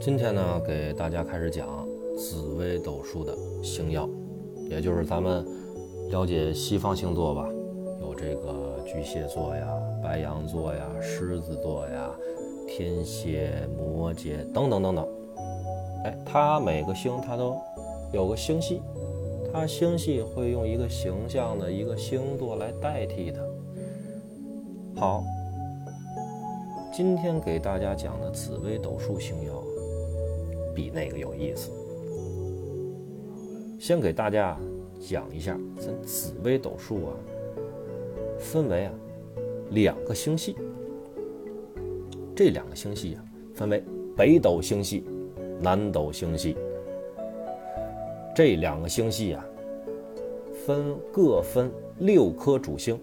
今天呢，给大家开始讲紫微斗数的星耀，也就是咱们了解西方星座吧，有这个巨蟹座呀、白羊座呀、狮子座呀、天蝎、摩羯等等等等。哎，它每个星它都有个星系，它星系会用一个形象的一个星座来代替它。好，今天给大家讲的紫微斗数星耀。比那个有意思。先给大家讲一下，咱紫微斗数啊，分为啊两个星系。这两个星系啊，分为北斗星系、南斗星系。这两个星系啊，分各分六颗主星，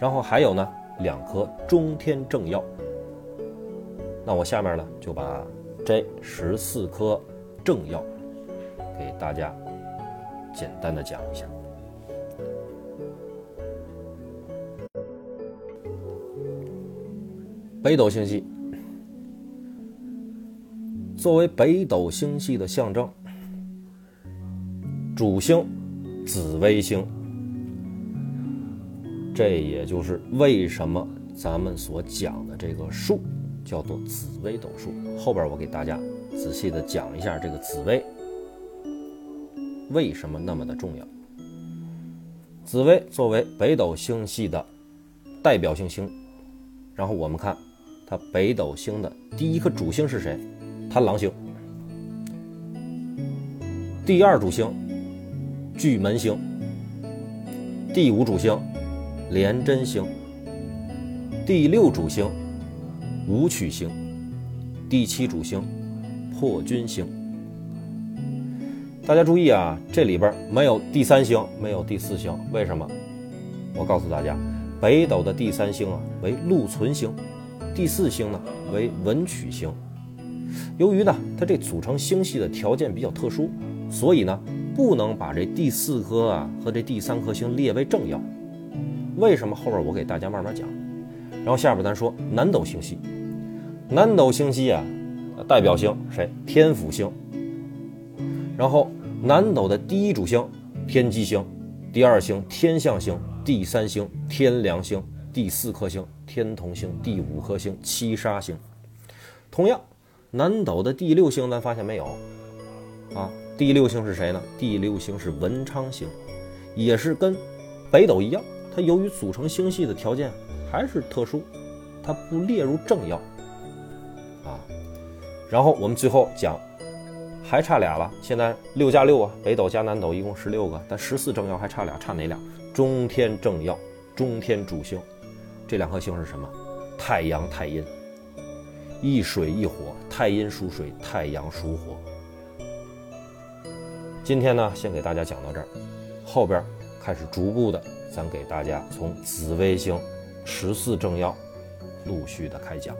然后还有呢两颗中天正曜。那我下面呢就把。这十四颗正曜，给大家简单的讲一下。北斗星系作为北斗星系的象征，主星紫微星，这也就是为什么咱们所讲的这个数。叫做紫微斗数，后边我给大家仔细的讲一下这个紫微为什么那么的重要。紫微作为北斗星系的代表性星，然后我们看它北斗星的第一颗主星是谁？贪狼星。第二主星巨门星。第五主星廉贞星。第六主星。武曲星，第七主星破军星。大家注意啊，这里边没有第三星，没有第四星，为什么？我告诉大家，北斗的第三星啊为禄存星，第四星呢为文曲星。由于呢它这组成星系的条件比较特殊，所以呢不能把这第四颗啊和这第三颗星列为正要。为什么？后边我给大家慢慢讲。然后下边咱说南斗星系，南斗星系啊，代表星谁？天府星。然后南斗的第一主星天机星，第二星天象星，第三星天梁星，第四颗星天同星，第五颗星七杀星。同样，南斗的第六星，咱发现没有？啊，第六星是谁呢？第六星是文昌星，也是跟北斗一样，它由于组成星系的条件。还是特殊，它不列入正曜啊。然后我们最后讲，还差俩了。现在六加六啊，北斗加南斗一共十六个，但十四正曜还差俩，差哪俩？中天正曜，中天主星，这两颗星是什么？太阳、太阴，一水一火，太阴属水，太阳属火。今天呢，先给大家讲到这儿，后边开始逐步的，咱给大家从紫微星。十四政要陆续的开讲。